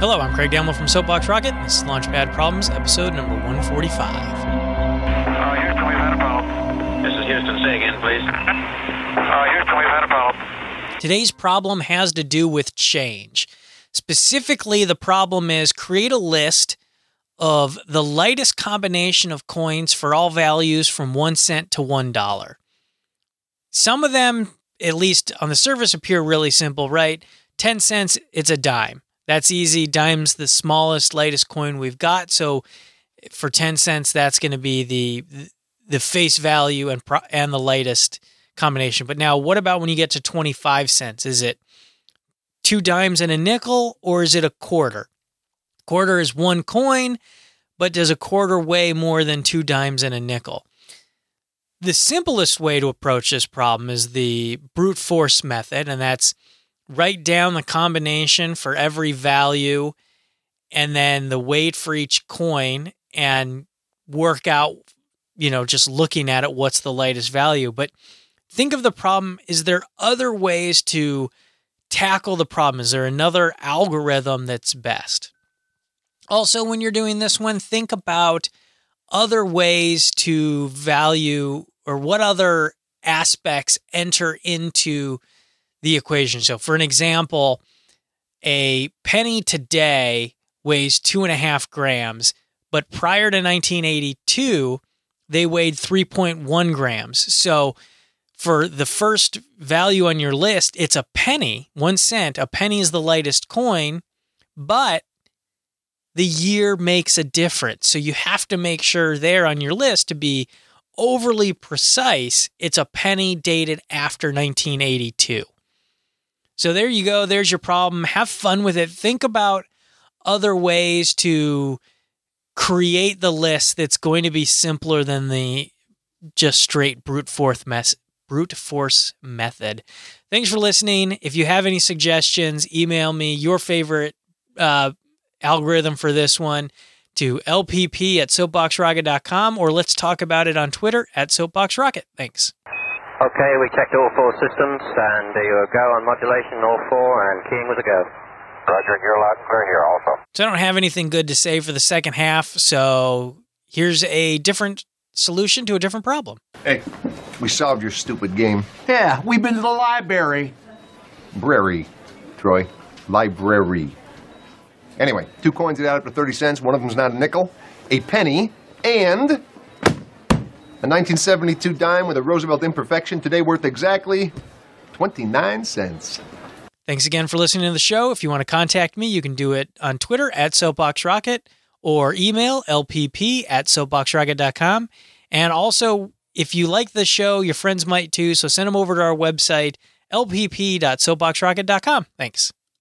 Hello, I'm Craig Damwell from Soapbox Rocket. This is Launchpad Problems, episode number 145. Uh, Houston, we've had a problem. This is Houston. Say again, please. Uh, Houston, we've had a problem. Today's problem has to do with change. Specifically, the problem is create a list of the lightest combination of coins for all values from 1 cent to $1. Some of them, at least on the surface, appear really simple, right? 10 cents, it's a dime. That's easy. Dime's the smallest, lightest coin we've got. So for 10 cents, that's going to be the the face value and and the lightest combination. But now what about when you get to 25 cents? Is it two dimes and a nickel or is it a quarter? Quarter is one coin, but does a quarter weigh more than two dimes and a nickel? The simplest way to approach this problem is the brute force method, and that's write down the combination for every value and then the weight for each coin and work out, you know, just looking at it, what's the lightest value. But think of the problem is there other ways to tackle the problem? Is there another algorithm that's best? Also, when you're doing this one, think about other ways to value or what other aspects enter into the equation. So, for an example, a penny today weighs two and a half grams, but prior to 1982, they weighed 3.1 grams. So, for the first value on your list, it's a penny, one cent. A penny is the lightest coin, but the year makes a difference. So, you have to make sure there on your list to be overly precise. It's a penny dated after 1982. So there you go. There's your problem. Have fun with it. Think about other ways to create the list that's going to be simpler than the just straight brute force mess brute force method. Thanks for listening. If you have any suggestions, email me your favorite uh, algorithm for this one to lpp at soapboxrocket.com or let's talk about it on Twitter at soapboxrocket. Thanks. Okay, we checked all four systems, and uh, you go on modulation, all four, and keying was a go. Roger, you're loud and clear here also. So I don't have anything good to say for the second half. So here's a different solution to a different problem. Hey, we solved your stupid game. Yeah, we've been to the library. Brary, Troy. Library. Anyway, two coins that add up to 30 cents. One of them's not a nickel, a penny, and a 1972 dime with a Roosevelt imperfection, today worth exactly 29 cents. Thanks again for listening to the show. If you want to contact me, you can do it on Twitter at SoapboxRocket or email lpp at soapboxrocket.com. And also, if you like the show, your friends might too. So send them over to our website, lpp.soapboxrocket.com. Thanks.